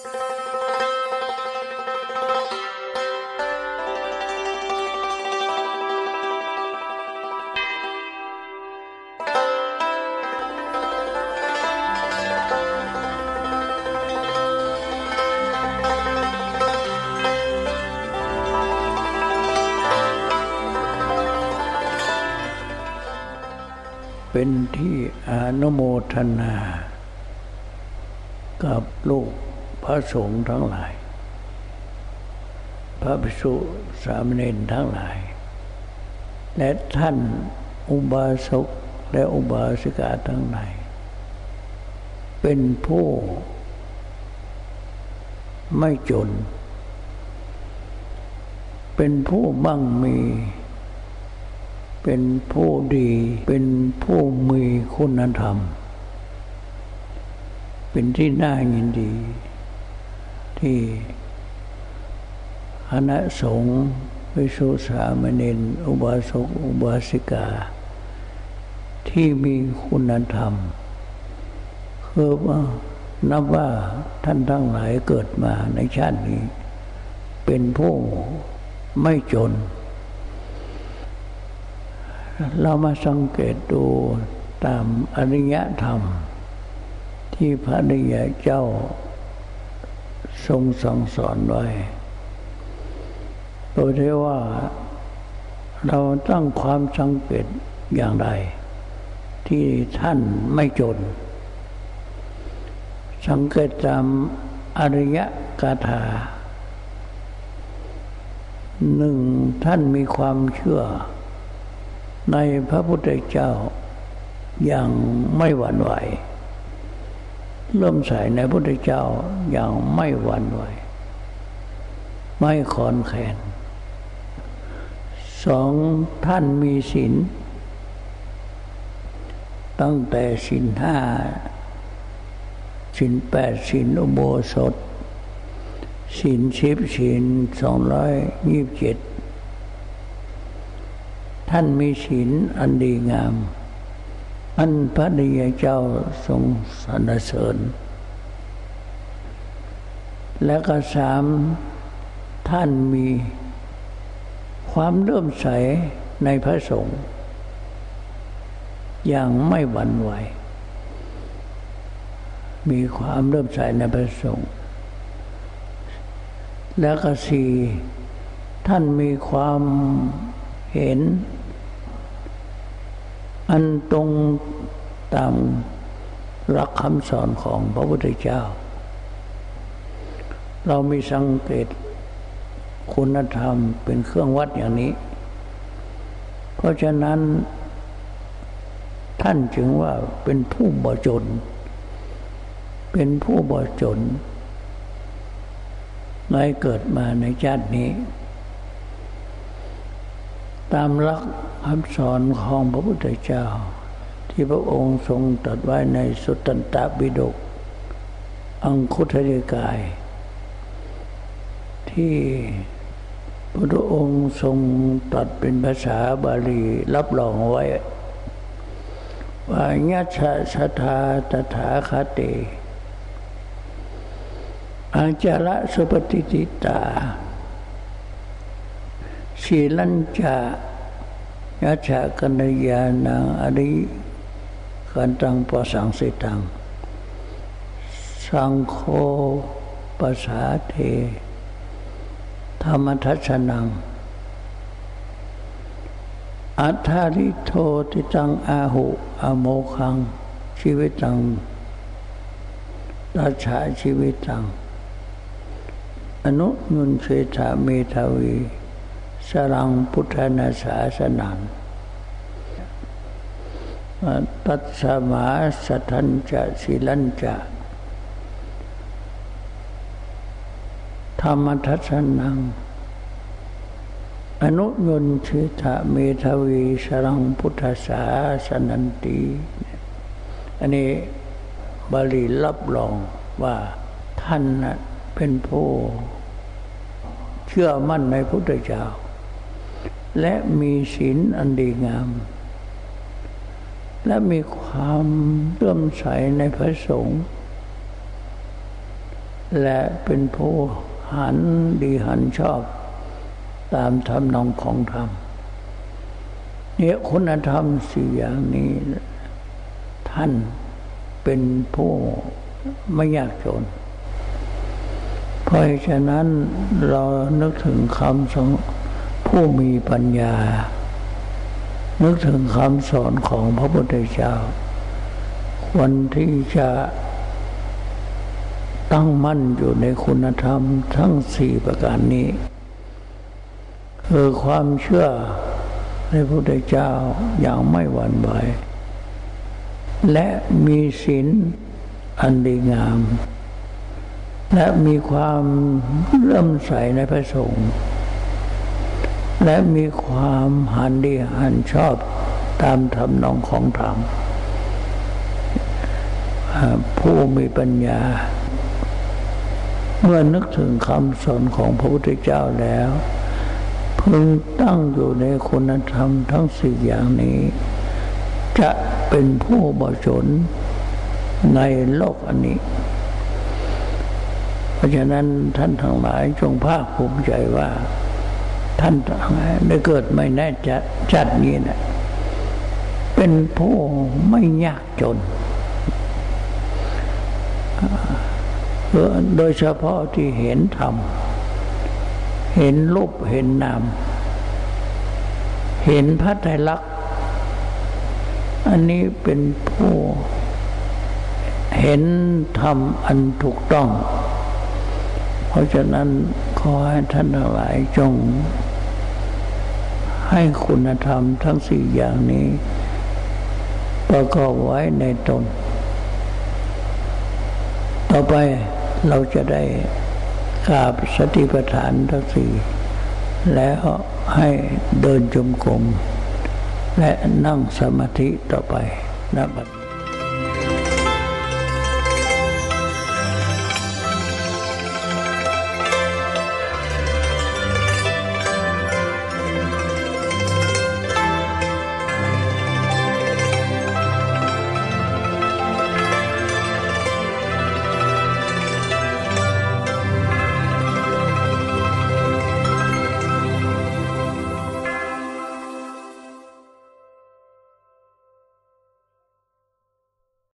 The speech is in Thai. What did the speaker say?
เป็นที่อนุโมทนา กับลูก ระสงฆ์ทั้งหลาย พระภิกษุสามเณรทั้งหลาย และท่านอุบาสกและอุบาสิกาทั้งหลาย เป็นผู้ไม่จน เป็นผู้มั่งมี เป็นผู้ดี เป็นผู้มีคุณธรรม เป็นที่น่ายินดี ที่คณะสงฆ์วิสุสามเณรอุบาสกอุบาสิกา ที่มีคุณธรรมคือว่านับว่าท่านทั้งหลายเกิดมาในชาตินี้ เป็นผู้ไม่จน เรามาสังเกตดูตามอริยธรรม ที่พระนิยเจ้า ทรงสั่งสอนไว้ โดยที่ว่าเราตั้งความสังเกตอย่างไรที่ท่านไม่จน สังเกตตามอริยกาถาหนึ่งท่านมีความเชื่อ ในพระพุทธเจ้าอย่างไม่หวั่นไหว เริ่มใส่ในพระพุทธเจ้าอย่างไม่หวั่นไหว ไม่คอนแขนสองท่านมีศีลตั้งแต่ศีลห้าศีลแปดศีลอุโบสถศีลสิบศีลสองร้อยยี่สิบเจ็ดท่านมีศีลอันดีงาม อันพระดีเจ้าทรงสรรเสริญ และก็สามท่านมีความเลื่อมใสในพระสงฆ์อย่างไม่หวั่นไหว มีความเลื่อมใสในพระสงฆ์และก็สี่ท่านมีความเห็น อันตรงตามรักคำสอนของพระพุทธเจ้า เรามีสังเกตคุณธรรมเป็นเครื่องวัดอย่างนี้ เพราะฉะนั้นท่านจึงว่าเป็นผู้บ่จน เป็นผู้บ่จนในเกิดมาในชาตินี้ ตามหลักคำสอนของพระพุทธเจ้า ที่พระองค์ทรงตรัสไว้ในสุตตันตบิดก อังคุทริกาย ที่พระองค์ทรงตรัสเป็นภาษาบาลีรับรองไว้ ว่าญาชาสถาตถาคติอาจาระสุปฏิติตา ศีลัญจายะชะกัญญาณังอริกันตังปสังสิตัง สังโฆปสาเท ธรรมทัศนัง อัธาริโทติตังอาหุอโมคัง ชีวิตังราชาชีวิตัง อนุยุนเชธาเมทาวี สรังพุทธนาสาสนังตัสสมาสัทันจะสิลันจะธรรมทัศนัง อนุยนชิตะเมทวีสรังพุทธศาสนันตีอันนี้บาลีรับรองว่าท่านเป็นผู้เชื่อมั่นในพุทธเจ้า และมีศีลอันดีงาม และมีความเลื่อมใสในพระสงฆ์และเป็นผู้หันดีหันชอบตามธรรมนองของธรรมเนี่ยคุณธรรมสี่อย่างนี้ ท่านเป็นผู้ไม่ยากจน เพราะฉะนั้นเรานึกถึงคำสอน ผู้มีปัญญา นึกถึงคำสอนของพระพุทธเจ้า ควรที่จะตั้งมั่นอยู่ในคุณธรรมทั้งสี่ประการนี้ คือความเชื่อในพระพุทธเจ้าอย่างไม่หวั่นไหวและมีศีลอันดีงาม และมีความเลื่อมใสในพระสงฆ์ และมีความหันดีหันชอบตามธรรมนองของธรรมผู้มีปัญญา เมื่อนึกถึงคำสอนของพระพุทธเจ้าแล้วพึงตั้งอยู่ในคุณธรรมทั้งสี่อย่างนี้ จะเป็นผู้บริสุทธิ์ในโลกอันนี้ เพราะฉะนั้นท่านทั้งหลายจงภาคภูมิใจว่า ท่านได้เกิดไม่แน่จัดจัดนี้นะเป็นผู้ไม่ยากจน โดยเฉพาะที่เห็นธรรม เห็นรูปเห็นนาม เห็นพระไตรลักษณ์อันนี้เป็นผู้เห็นธรรมอันถูกต้อง เพราะฉะนั้นขอให้ท่านทั้งหลายจง ให้คุณธรรมทั้งสี่อย่างนี้ ประกอบไว้ในตน ต่อไปเราจะได้กราบสติปัฏฐานทั้งสี่แล้วให้เดินจมกรมและนั่งสมาธิต่อไปนะบัด